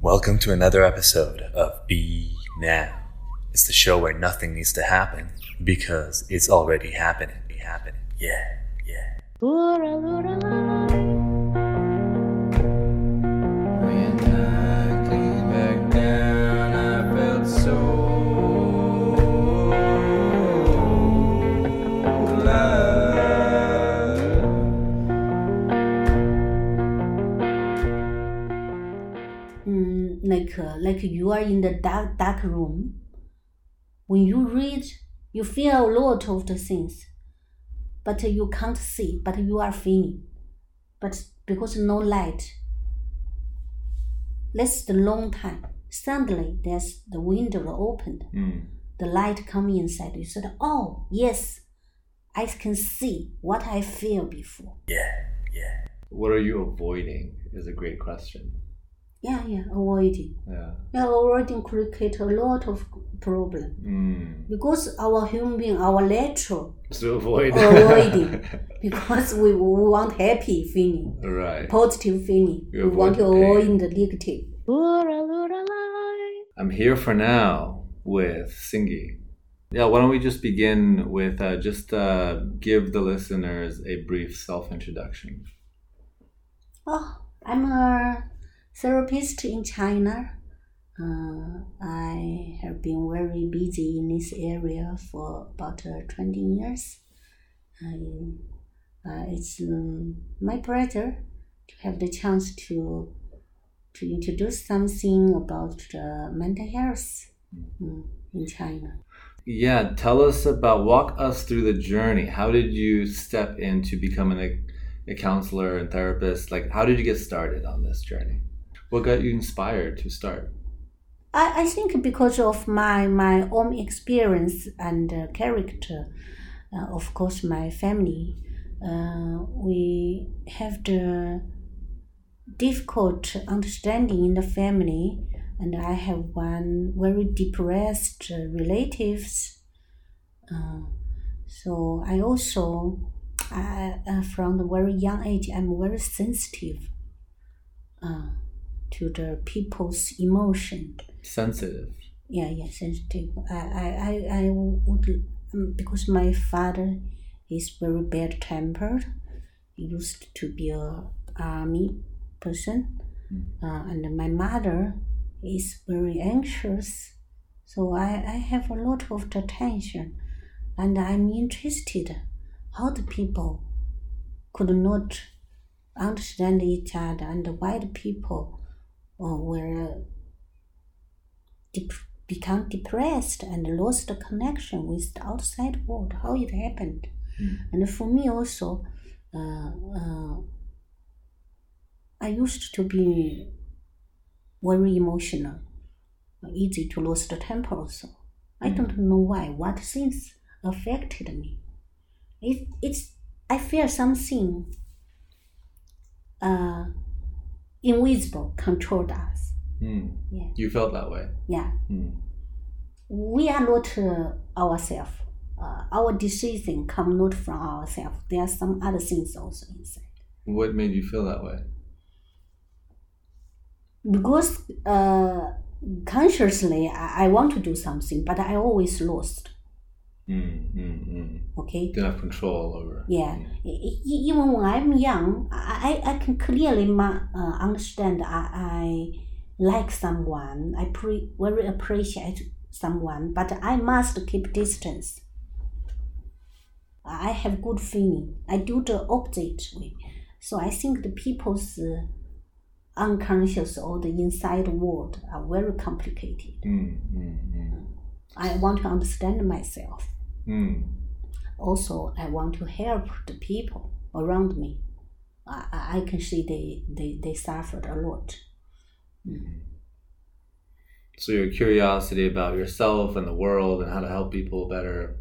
Welcome to another episode of Be Now. It's the show where nothing needs to happen because it's already happening. Happening. Yeah, yeah. Uh, like you are in the dark dark room. When you read, you feel a lot of the things, but you can't see. But you are feeling, but because no light. That's the long time. Suddenly, there's the window opened. Mm. The light come inside. You said, "Oh yes, I can see what I feel before." Yeah, yeah. What are you avoiding? Is a great question. Yeah, yeah, avoiding. Yeah. Yeah, avoiding could create a lot of problem. Mm. because our human being, our nature So avoid. avoiding because we, we want happy feeling, right. positive feeling. You we want to avoid pain. avoid the negative. I'm here for now with Singi. Yeah, why don't we just begin with uh, just uh, give the listeners a brief self introduction? Oh, I'm a therapist in China. Uh, I have been very busy in this area for about uh, 20 years. Uh, it's um, my pleasure to have the chance to to introduce something about the mental health mm, in China. Yeah, tell us about, walk us through the journey. How did you step into becoming a, a counselor and therapist? Like, how did you get started on this journey? What got you inspired to start? I, I think because of my, my own experience and uh, character, uh, of course, my family, uh, we have the difficult understanding in the family, and I have one very depressed uh, relatives. Uh, so I also, I, from the very young age, I'm very sensitive uh, to the people's emotion. Sensitive. yeah yeah sensitive. I i i, I would um, because my father is very bad tempered. He used to be a army person. Uh, and my mother is very anxious. So I, I have a lot of the tension. And i'm interested how the people could not understand each other and why the people uh, were dep- become depressed and lost the connection with the outside world. How it happened. And for me also uh, uh, i used to be very emotional easy to lose the temper also. I don't know why. What things affected me? It, it's i feel something uh, invisible controlled us Hmm. yeah You felt that way. yeah Hmm. we are not uh, ourselves. Uh, our decision come not from ourselves. There are some other things also inside. What made you feel that way? Because uh, consciously, I, I want to do something, but I always lost. Mm, mm, mm. Okay. Didn't have control over. Yeah. E- Even when I'm young, I, I I can clearly ma- uh, understand. I, I like someone. I pre- very appreciate someone, but I must keep distance. I have good feeling. I do the opposite way. So I think the people's uh, unconscious or the inside world are very complicated. Mm, mm, mm. I want to understand myself. Mm. Also, I want to help the people around me. I, I can see they, they, they suffered a lot. So your curiosity about yourself and the world and how to help people better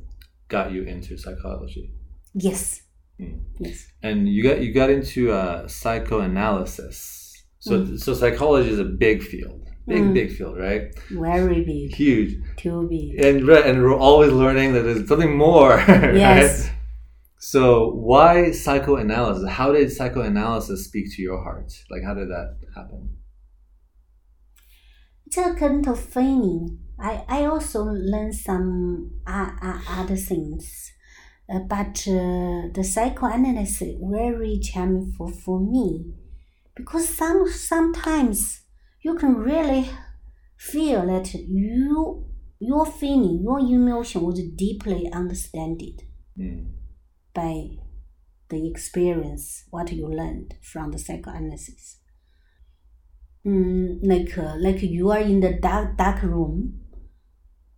got you into psychology. Yes. Mm. Yes. And you got you got into uh, psychoanalysis. So so psychology is a big field, big Mm. big field, right? Very big. Huge. Too big. And and we're always learning that there's something more. Yes. Right? So why psychoanalysis? How did psychoanalysis speak to your heart? Like how did that happen? It's a kind of feeling. I, I also learned some uh, uh, other things. Uh, but uh, the psychoanalysis very charming for, for me because some sometimes you can really feel that you your feeling your emotion was deeply understood Mm. by the experience what you learned from the psychoanalysis. Mm, like uh, like you are in the dark dark room.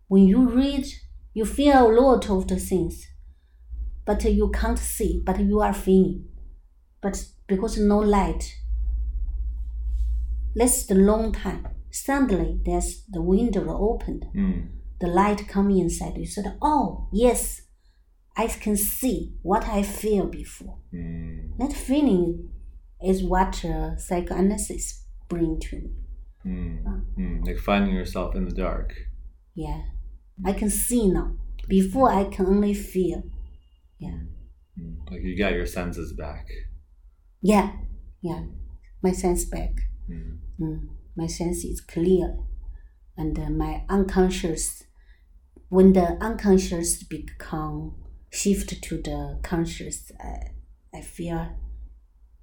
When you read you feel a lot of the things but you can't see but you are feeling. But because no light that's a long time suddenly there's the window opened Mm. the light coming inside you said oh yes i can see what i feel before Mm. that feeling is what uh, psychoanalysis bring to me Mm. Mm. Like finding yourself in the dark. yeah i can see now before i can only feel yeah Mm. Like you got your senses back. yeah yeah my sense back Mm. Mm, my sense is clear and uh, my unconscious when the unconscious become shift to the conscious I, I feel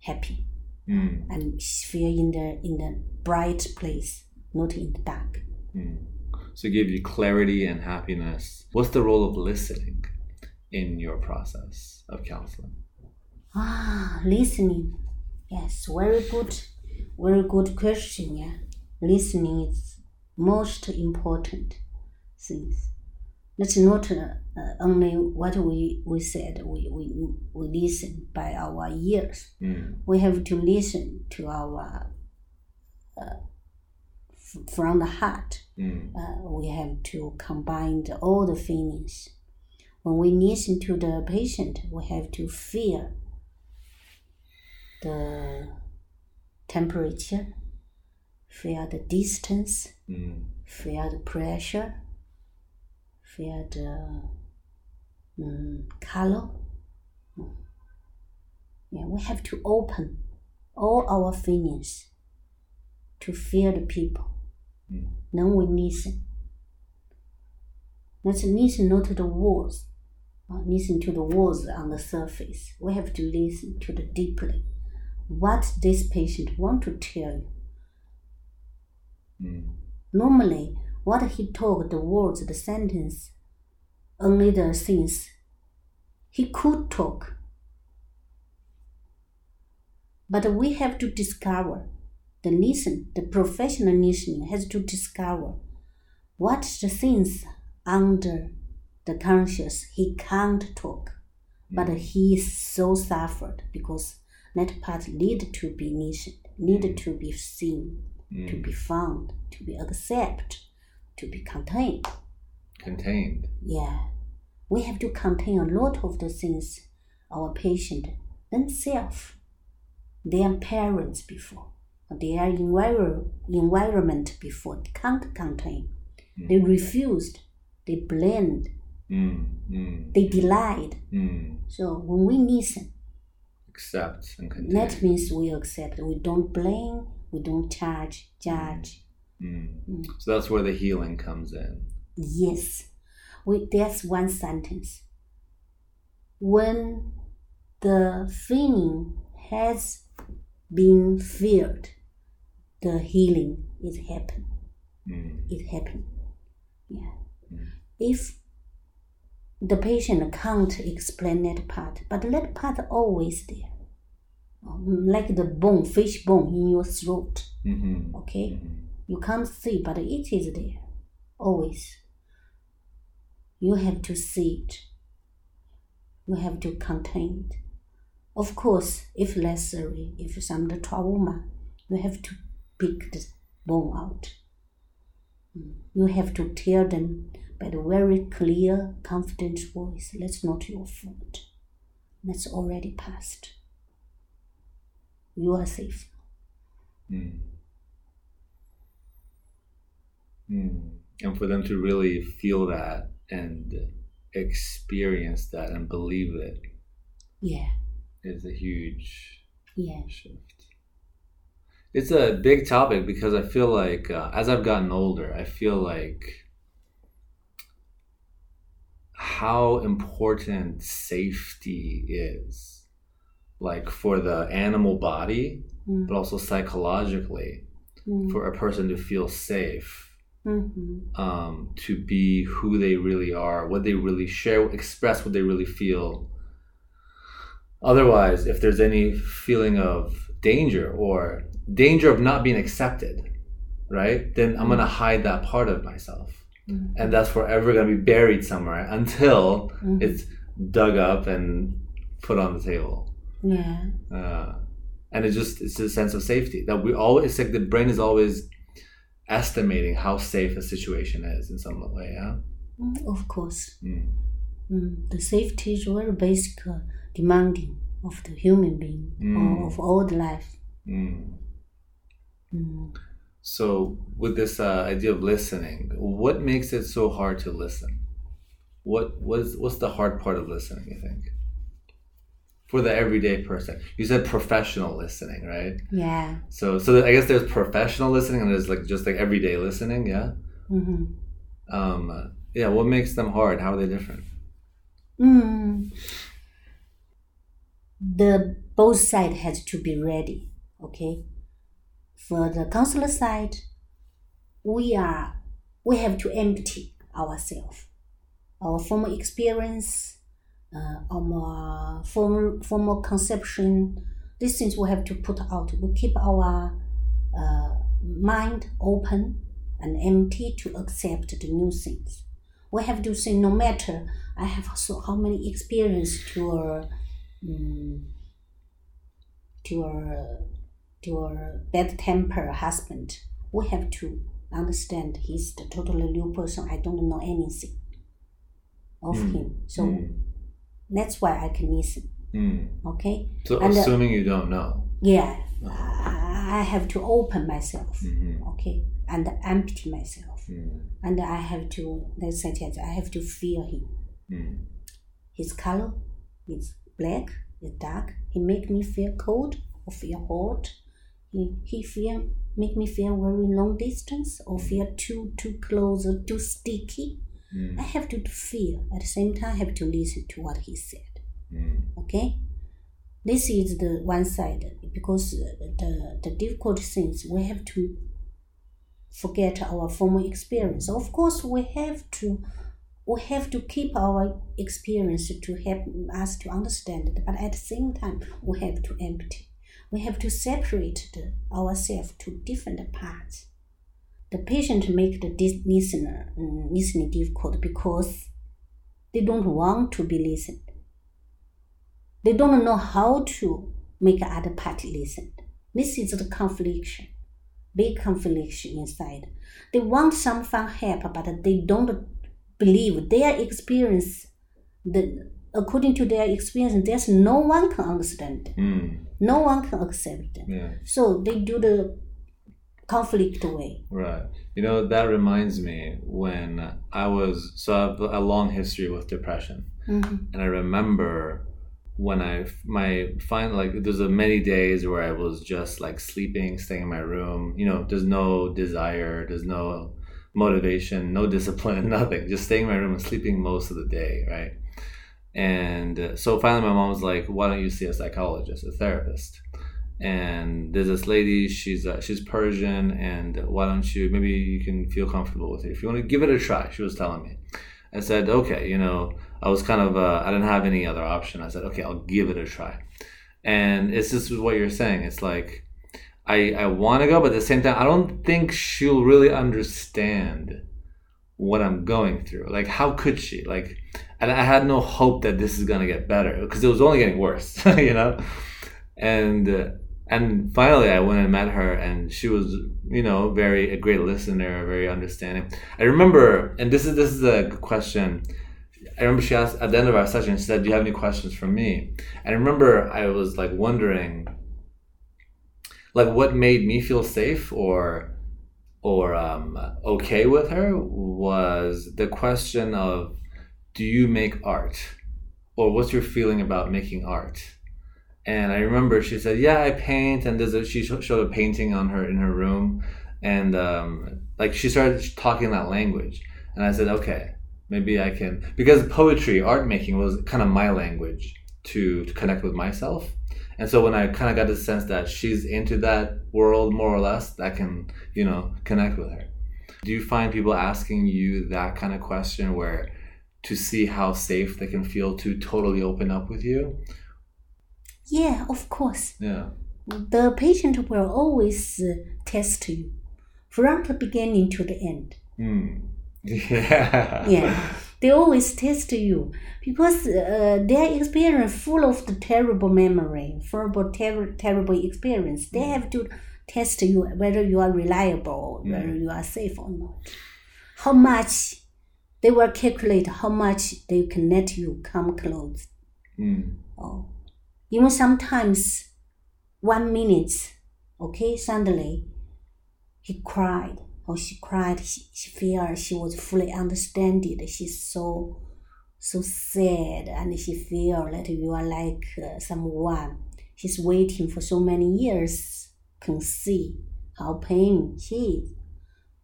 happy Mm. and feel in the in the bright place not in the dark Mm. So give you clarity and happiness. What's the role of listening in your process of counseling? ah listening yes very good very good question yeah. Listening is most important things. That's not uh, only what we, we said we, we, we listen by our ears. Mm. we have to listen to our uh, f- from the heart. Mm. uh, we have to combine the, all the feelings. When we listen to the patient we have to feel the temperature feel the distance Mm. feel the pressure feel the mm, color. Yeah we have to open all our feelings to feel the people. Mm. then we listen. Let's listen not to the words listen to the words on the surface. We have to listen to the deeply what this patient want to tell you Mm. Normally, what he talked, the words, the sentence, only the things he could talk. But we have to discover, the listen, the professional listening has to discover what the things under the conscious he can't talk, but he is so suffered because that part need to be need to be seen to Mm. be found, to be accepted, to be contained. Contained. Yeah, we have to contain a lot of the things our patient themselves, their parents before, their envir- environment before can't contain. They refused, they blamed, Mm. Mm. they denied. Mm. So when we listen, Accept and that means we accept. We don't blame, we don't charge, judge. Mm. Mm. So that's where the healing comes in. Yes, we, that's one sentence. When the feeling has been filled, the healing is happen. Mm. It happen. Yeah. Mm. If the patient can't explain that part, but that part always there, Um, like the bone, fish bone in your throat. Mm-hmm. Okay. Mm-hmm. You can't see, but it is there, always. You have to see it. You have to contain it. Of course, if necessary, if some the trauma, you have to pick the bone out. Mm. You have to tear them by the very clear, confident voice, that's not your fault. That's already past. You are safe. Mm. Mm. And for them to really feel that and experience that and believe it Yeah, is a huge yeah. shift. It's a big topic because I feel like uh, as I've gotten older, I feel like how important safety is, like for the animal body, Mm. but also psychologically Mm. for a person to feel safe, Mhm. um, to be who they really are, what they really share, express what they really feel. Otherwise, if there's any feeling of danger or danger of not being accepted, right, then I'm gonna hide that part of myself. Mm. And that's forever gonna be buried somewhere until Mhm. it's dug up and put on the table. Yeah. Uh, and it's just it's a sense of safety that we always it's like the brain is always estimating how safe a situation is in some way. Yeah. Mm, Of course. Mm. Mm. The safety is very basic uh, demanding of the human being Mm. or of all the life. So with this uh, idea of listening, what makes it so hard to listen? What was what's the hard part of listening? You think for the everyday person? You said professional listening, right? Yeah. So so I guess there's professional listening and there's like just like everyday listening. Yeah. hmm Um, yeah. What makes them hard? How are they different? Mm. The both side has to be ready. Okay. For the counselor side, we are we have to empty ourselves, our former experience, uh, our former former conception. These things we have to put out. We keep our uh, mind open and empty to accept the new things. We have to say, no matter I have so how many experience to a, um, to a bad temper husband, we have to understand he's the totally new person. I don't know anything of Mm. him, so Mm. that's why I can listen. Mm. Okay, So And, uh, assuming you don't know. yeah, I I have to open myself. Mhm. Okay, and empty myself, Mm. and I have to let's say that I have to feel him. Mm. His color is black, is dark. He make me feel cold or feel hot. He, he feel make me feel very long distance or feel too too close or too sticky. Mm. I have to feel at the same time. I have to listen to what he said. Mm. Okay, this is the one side because uh, the the difficult things we have to forget our former experience. Of course, we have to we have to keep our experience to help us to understand it, but at the same time, we have to empty. We have to separate the, ourselves to different parts. The patient make the dis- listener um, listening difficult because they don't want to be listened. They don't know how to make other party listen. This is the conflict, big conflict inside. They want some fun help, but they don't believe their experience. The according to their experience, there's no one can understand. Mm. No one can accept. Yeah. So they do the conflict way. Right. You know, that reminds me when I was, so I have a long history with depression. Mhm. And I remember when I, my final, like, there's a many days where I was just like sleeping, staying in my room. You know, there's no desire, there's no motivation, no discipline, nothing. Just staying in my room and sleeping most of the day, right? And uh, so finally, my mom was like, "Why don't you see a psychologist, a therapist?" And there's this lady. She's uh, she's Persian, and why don't you? Maybe you can feel comfortable with it if you want to give it a try. She was telling me. I said, "Okay." You know, I was kind of uh, I didn't have any other option. I said, "Okay, I'll give it a try." And it's just what you're saying. It's like I I want to go, but at the same time, I don't think she'll really understand what I'm going through. Like, how could she? Like, and I had no hope that this is gonna get better because it was only getting worse, you know. And uh, and finally, I went and met her, and she was, you know, very a great listener, very understanding. I remember, and this is this is a question. I remember she asked at the end of our session. She said, "Do you have any questions for me?" And I remember I was like wondering, like, what made me feel safe or or um, okay with her was the question of do you make art or what's your feeling about making art And I remember she said, "Yeah, I paint." And there's a, she sho- showed a painting on her in her room, and um, like she started talking that language. And I said, "Okay, maybe I can," because poetry, art making was kind of my language to to connect with myself. And so when I kind of got the sense that she's into that world more or less, I can you know connect with her. Do you find people asking you that kind of question where to see how safe they can feel to totally open up with you? Yeah, of course. Yeah. The patient will always uh, test you from the beginning to the end. Hmm. Yeah. Yeah, they always test you because uh, their experience full of the terrible memory, of ter- terrible experience. They have to test you whether you are reliable, whether you are safe or not. How much they will calculate how much they can let you come close. Hmm. Oh, even sometimes one minute, okay, suddenly he cried or she cried. She, she felt she was fully understood. She's so so sad, and she feel that you are like uh, someone she's waiting for so many years can see how pain she is.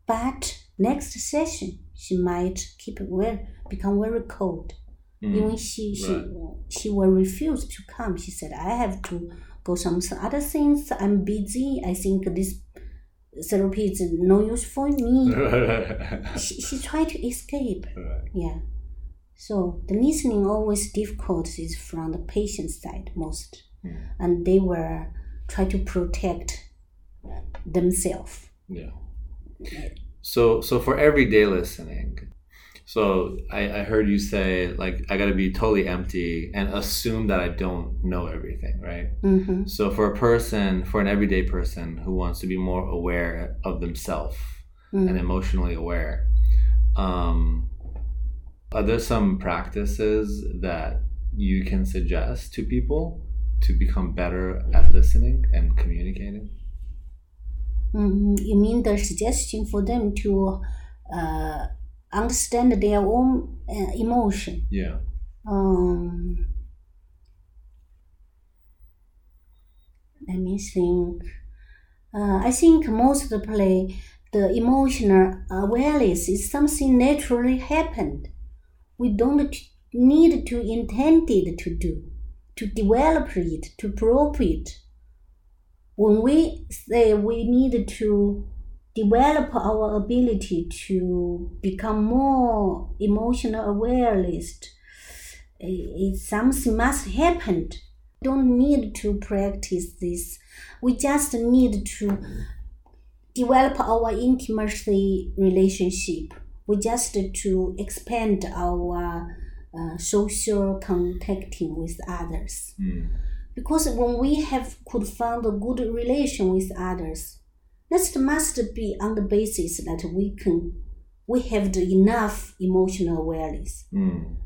But next session, she might keep very become very cold. Hmm. Even she she right. she will refuse to come. She said, "I have to go some other things. I'm busy. I think this therapy is no use for me." she, she tried to escape. Right. Yeah. So the listening always difficult is from the patient side most, Hmm. and they will try to protect themselves. Yeah. So so for everyday listening, so I, I heard you say like I gotta be totally empty and assume that I don't know everything, right? hmm So for a person, for an everyday person who wants to be more aware of themselves and emotionally aware, um, are there some practices that you can suggest to people to become better at listening and communicating? Hmm You mean the suggestion for them to uh, understand their own uh, emotion? Yeah. Um, let me think. Uh, I think most of the play, the emotional awareness is something naturally happened. We don't need to intend it to do, to develop it, to prove it. When we say we need to develop our ability to become more emotional awareness, it, something must happen. Don't need to practice this. We just need to develop our intimacy relationship. We just to expand our uh, social contacting with others. Mm. Because when we have could found a good relation with others, that must be on the basis that we can we have the enough emotional awareness. Mm.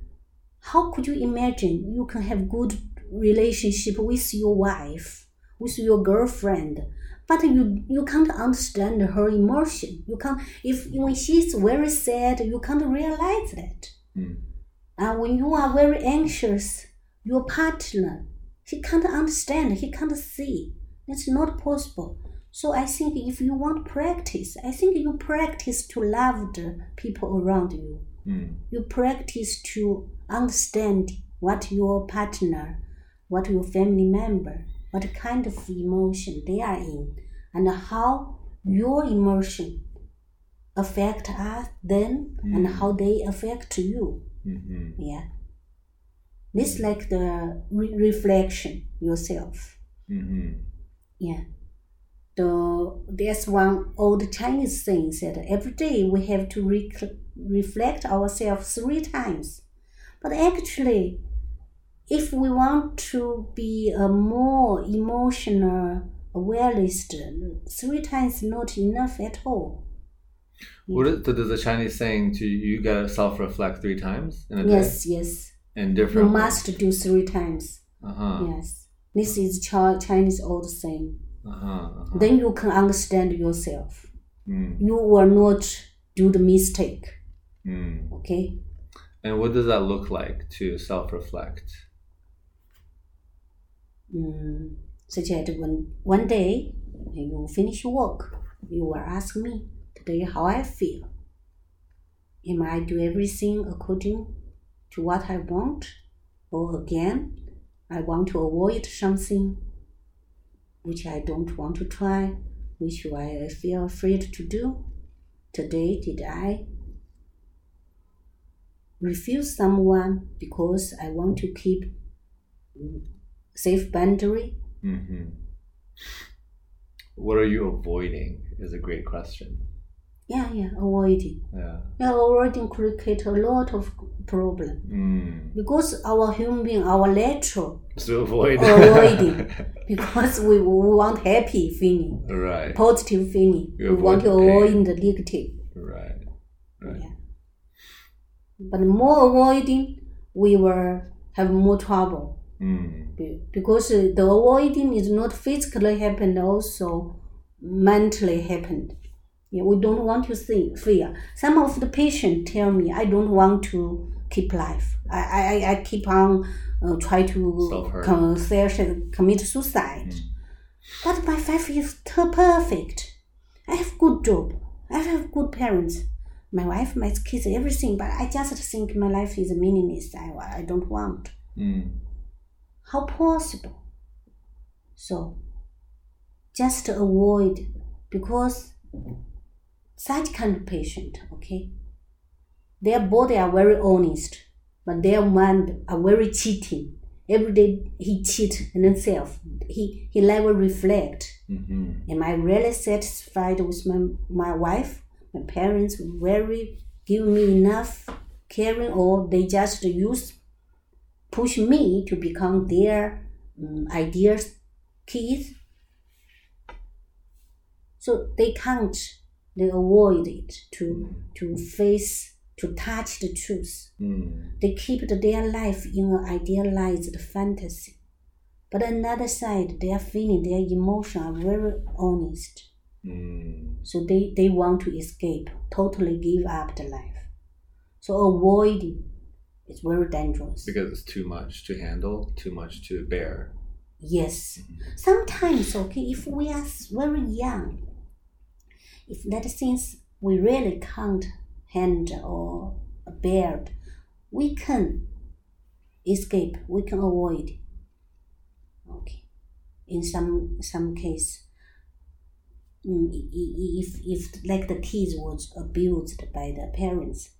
How could you imagine you can have good relationship with your wife, with your girlfriend, but you you can't understand her emotion. You can't if when she's very sad, you can't realize that. Mm. And when you are very anxious, your partner he can't understand, he can't see. That's not possible. So I think if you want practice, I think you practice to love the people around you. Mm. You practice to understand what your partner, what your family member, what kind of emotion they are in, and how your emotion affect us them and Mm. how they affect you. hmm Yeah. This like the re- reflection yourself. hmm Yeah. The there's one old Chinese saying that every day we have to re- reflect ourselves three times. But actually, if we want to be a more emotional awareness, three times not enough at all. What is, so there's a Chinese saying to you gotta self reflect three times in a Yes, yes. day in You different must do three times. Uh huh. Yes. This is Chi- Chinese old saying. Uh huh. Uh-huh. Then you can understand yourself. Mm. You will not do the mistake. Mm. Okay. And what does that look like to self reflect? mm, such as when one day you finish work, you will ask me today how I feel. Am I do everything according to what I want, or again, I want to avoid something which I don't want to try, which I feel afraid to do. Today, did I refuse someone because I want to keep safe boundary? hmm What are you avoiding? Is a great question. Yeah, yeah, avoiding. Yeah. Yeah, avoiding create a lot of problem Mm. because our human being, our nature, To avoid. Avoiding. because we, we want happy feeling, right. positive feeling. You we want to avoid pain. the negative. Right. Right. Yeah. But more avoiding, we will have more trouble Mm. Because uh, the avoiding is not physically happened, also mentally happened. We don't want to see, fear. Some of the patients tell me, I don't want to keep life. I, I, I keep on uh, try to com- commit suicide. Mm. But my life is t- perfect. I have good job. I have good parents. My wife, my kids, everything. But I just think my life is meaningless. I, I don't want. Mm. How possible? So, just avoid because such kind of patient, okay, their body are very honest, but their mind are very cheating. Every day he cheat himself. He he never reflect. hmm Am I really satisfied with my, my wife? My parents very give me enough caring, or they just use push me to become their um, ideal kids. So they can't. They avoid it to to face to touch the truth. Mm. They keep their life in an idealized fantasy. But another side, their feeling, their emotion are very honest. Mm. So they, they want to escape, totally give up the life. So avoiding is very dangerous. Because it's too much to handle, too much to bear. Yes. Sometimes, okay, if we are very young, if that things we really can't handle or bear, we can escape, we can avoid. Okay. In some some case, mm, if if like the kids was abused by the parents,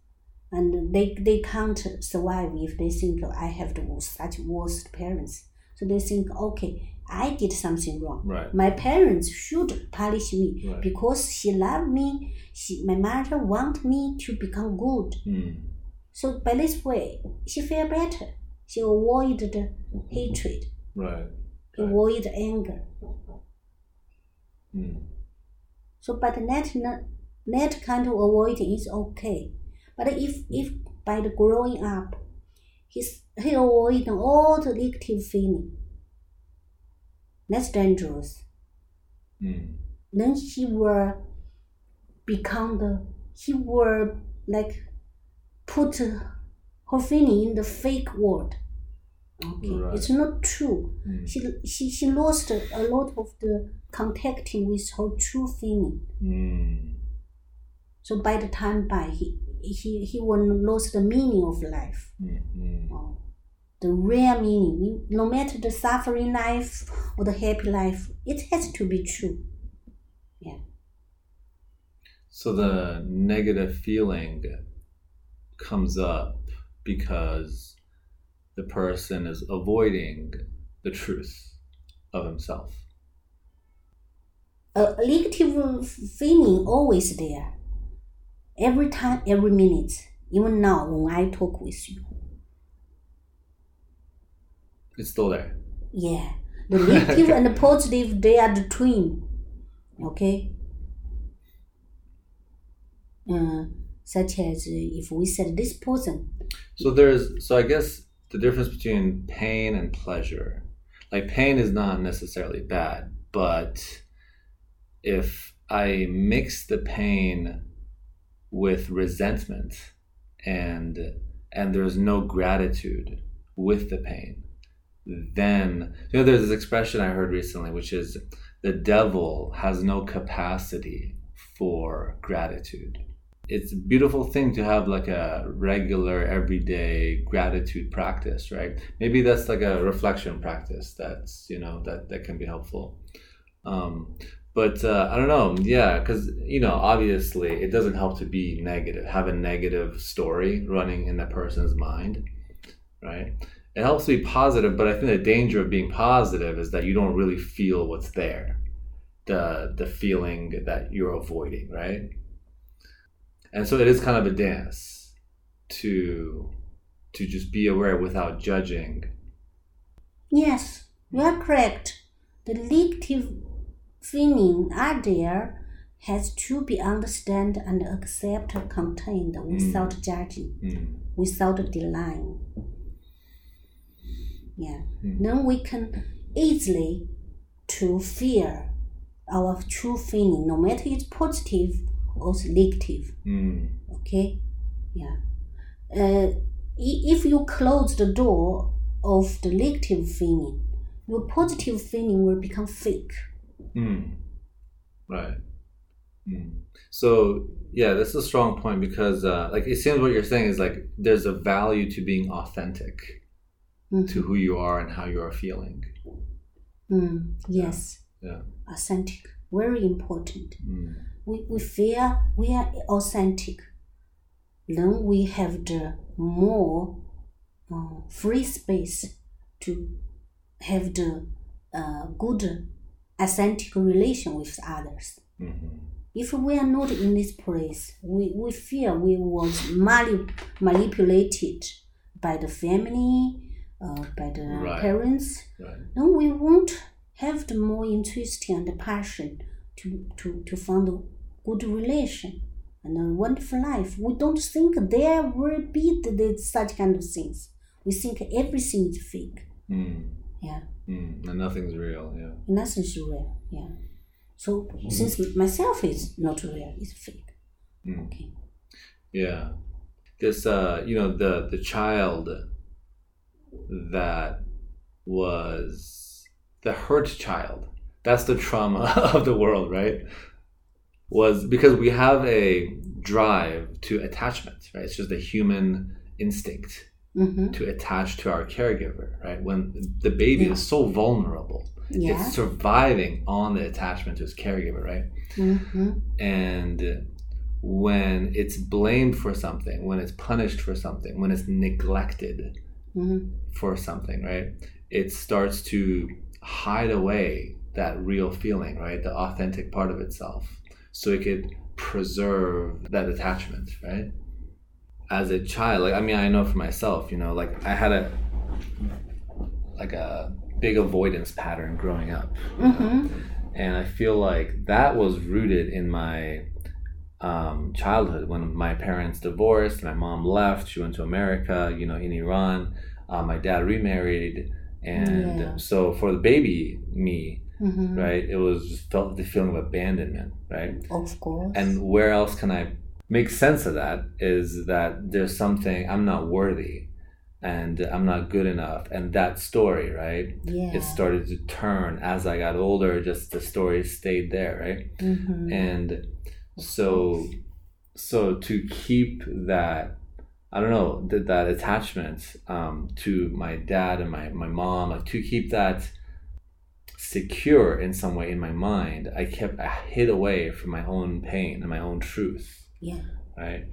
and they they can't survive if they think I have the such worst parents. So they think, okay, I did something wrong. Right. My parents should punish me Right. because she loved me. She, my mother want me to become good. Mm. So by this way, she feel better. She avoided hatred, Right. Right. avoid anger. Mm. So, but that that kind of avoiding is okay. But if if by the growing up, he's he avoiding all the negative feeling, that's dangerous. Mm. Then he will become the he will like put her feeling in the fake world. Okay, Right. it's not true. Mm. She, she she lost a lot of the contacting with her true feeling. Mm. So by the time by he he he will lose the meaning of life, Mm. Oh, the real meaning. No matter the suffering life or the happy life, it has to be true. Yeah. So the negative feeling comes up because the person is avoiding the truth of himself. A a negative feeling always there. Every time, every minute. Even now, when I talk with you, It's still there. yeah, the negative and the positive they are the twin. Okay. Uh, such as if we said this person So there's so I guess the difference between pain and pleasure. Like pain is not necessarily bad, but if I mix the pain with resentment and and there's no gratitude with the pain, then you know there's this expression I heard recently, which is the devil has no capacity for gratitude. It's a beautiful thing to have like a regular, everyday gratitude practice, right? Maybe that's like a reflection practice that's you know that that can be helpful. Um, but uh, I don't know, yeah, because you know, obviously, it doesn't help to be negative, have a negative story running in that person's mind, right? It helps to be positive, but I think the danger of being positive is that you don't really feel what's there, the the feeling that you're avoiding, right? And so it is kind of a dance to to just be aware without judging. Yes, you are correct. The negative feeling there has to be understood and accepted, contained without judging, Mm. without denying. Yeah. Mm. Then we can easily to feel our true feeling, no matter it's positive or negative. Mm. Okay, yeah. Uh, if you close the door of the negative feeling, your positive feeling will become fake. Mm. Right. Mm. So yeah, that's a strong point because uh, like it seems what you're saying is like there's a value to being authentic Mhm. to who you are and how you are feeling. Mm, yes, Yeah. authentic, very important. Mm. We, we feel we are authentic, then we have the more uh, free space to have the uh, good authentic relation with others. Mhm. if we are not in this place, we, we feel we was mani- manipulated by the family, uh, by the Right. parents, Right. then we won't have the more interest and the passion to, to, to find a good relation and a wonderful life. We don't think there will be the, the, such kind of things. We think everything is fake. Mm. Yeah, Mm. And nothing's real. Yeah. nothing's real. Yeah. So since myself is not real, it's fake. Mm. Okay. Yeah. Because, uh you know the the child that was the hurt child. That's the trauma of the world, right? Was because we have a drive to attachment, right? It's just a human instinct Mm-hmm. to attach to our caregiver, right? When the baby Yeah. is so vulnerable, Yeah. it's surviving on the attachment to its caregiver, right? Mm-hmm. and when it's blamed for something when it's punished for something when it's neglected Mm-hmm. for something right? It starts to hide away that real feeling right? The authentic part of itself. So it could preserve that attachment right? As a child like i mean i know for myself you know like i had a like a big avoidance pattern growing up Mm-hmm. and I feel like that was rooted in my um, childhood when my parents divorced. My mom left; she went to America. You know, in Iran, uh, my dad remarried, and Yeah. so for the baby me, Mm-hmm. right, it was just felt the feeling of abandonment, right? Of course. And where else can I make sense of that? Is that there's something I'm not worthy, and I'm not good enough, and that story, right? yeah. it started to turn as I got older. Just the story stayed there, right? Mm-hmm. And so, so to keep that, I don't know, that, that attachment um, to my dad and my my mom, like to keep that secure in some way in my mind, I kept I hid away from my own pain and my own truth, yeah. right?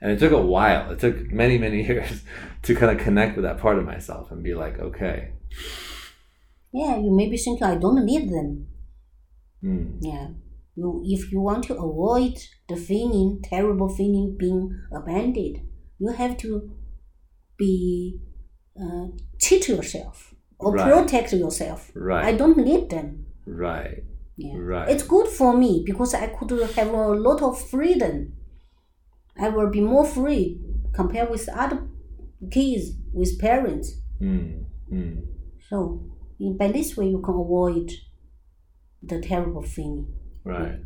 And it took a while. It took many, many years to kind of connect with that part of myself and be like, okay, Yeah. You maybe think I don't need them. hmm, Yeah. You, if you want to avoid the feeling, terrible feeling being abandoned, you have to be uh, cheat yourself or Right. protect yourself. right, I don't need them. right. Yeah. Right. It's good for me because I could have a lot of freedom. I will be more free compared with other kids with parents. Mm, mm, So by this way, you can avoid the terrible feeling. Right.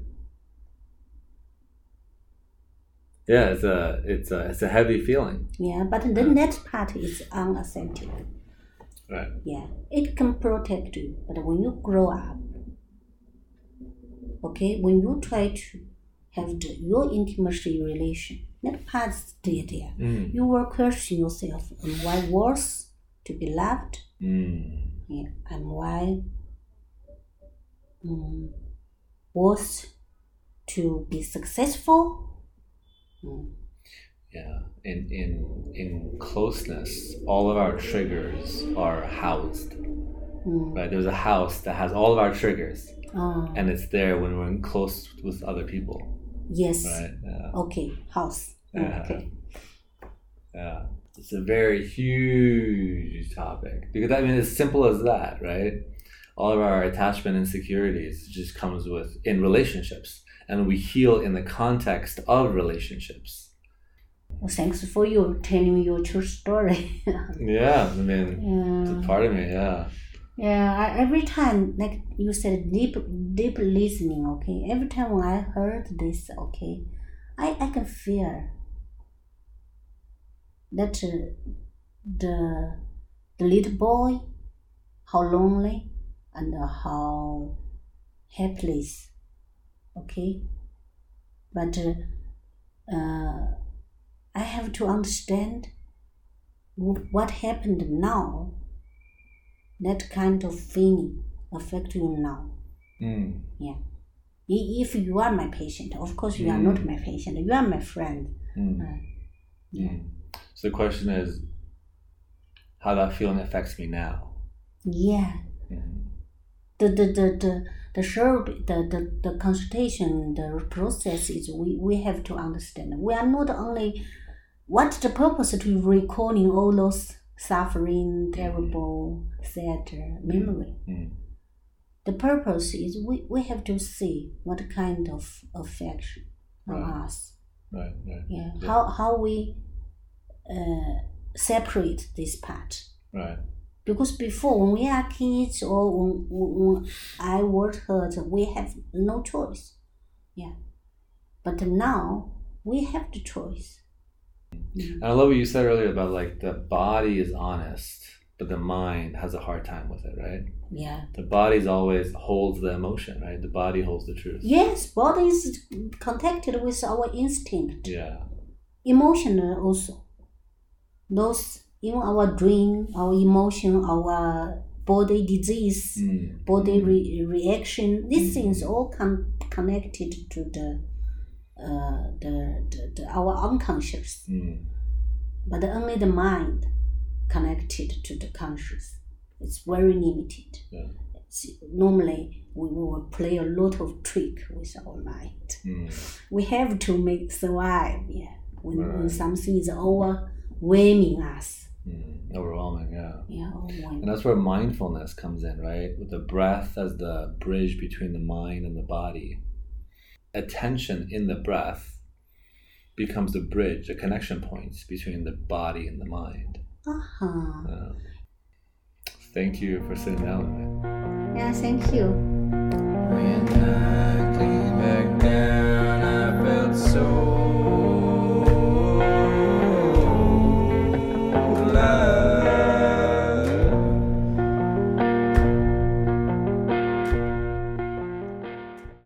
Yeah, it's a it's a it's a heavy feeling. Yeah, but the next part is unauthentic. Right. Yeah, it can protect you, but when you grow up, okay, when you try to have the, your intimacy relation, that part stay there. Mm. You will question yourself, am I worth to be loved? Mm. Yeah, am I um, worth to be successful? Mm. Yeah. In in in closeness, all of our triggers are housed. Mm. Right. There's a house that has all of our triggers, Ah, and it's there when we're in close with other people. yes. Right. Yeah. Okay, house. Yeah. Okay. Yeah. It's a very huge topic because I mean, as simple as that, right? All of our attachment insecurities just comes with in relationships, and we heal in the context of relationships. Well, thanks for you telling me your true story. Yeah, I mean, it's yeah. a part of me. Yeah. Yeah, I, every time, like you said, deep, deep listening. Okay, every time when I heard this, okay, I, I can feel that uh, the the little boy, how lonely and how helpless. Okay, but uh, I have to understand what happened now that kind of feeling affect you now. Mm. Yeah. If you are my patient, of course you are not Mm. my patient. You are my friend. Mm. Uh, yeah. Mm. So the question is, how that feeling affects me now. Yeah. Mm. The the the the the sure the, the, the consultation the process is we, we have to understand. We are not only what's the purpose to recalling all those suffering, terrible, sad uh, memory. Mm. The purpose is we, we have to see what kind of affection on Right. us. Right. Right. Yeah. Yeah. How how we uh, separate this part. Right. Because before, when we are kids or when, when I was hurt, we have no choice. Yeah. But now we have the choice. And I love what you said earlier about like the body is honest, but the mind has a hard time with it, right? Yeah. The body's always holds the emotion, right? The body holds the truth. Yes, body is connected with our instinct. Yeah. emotional also. Those even our dream, our emotion, our body disease, Mm. body re- reaction, these Mm. things all come connected to the, uh, the, the, the our unconscious, Mm. but only the mind connected to the conscious. It's very limited. Yeah. It's, normally, we will play a lot of trick with our mind. Mm. We have to make survive. Yeah, when, when something is overwhelming us. Mm. Overwhelming, yeah. Yeah, overwhelming. And that's where mindfulness comes in, right? With the breath as the bridge between the mind and the body. Attention in the breath becomes the bridge, the connection points between the body and the mind. Uh-huh. Uh, thank you for sitting down with me. Yeah, thank you. When I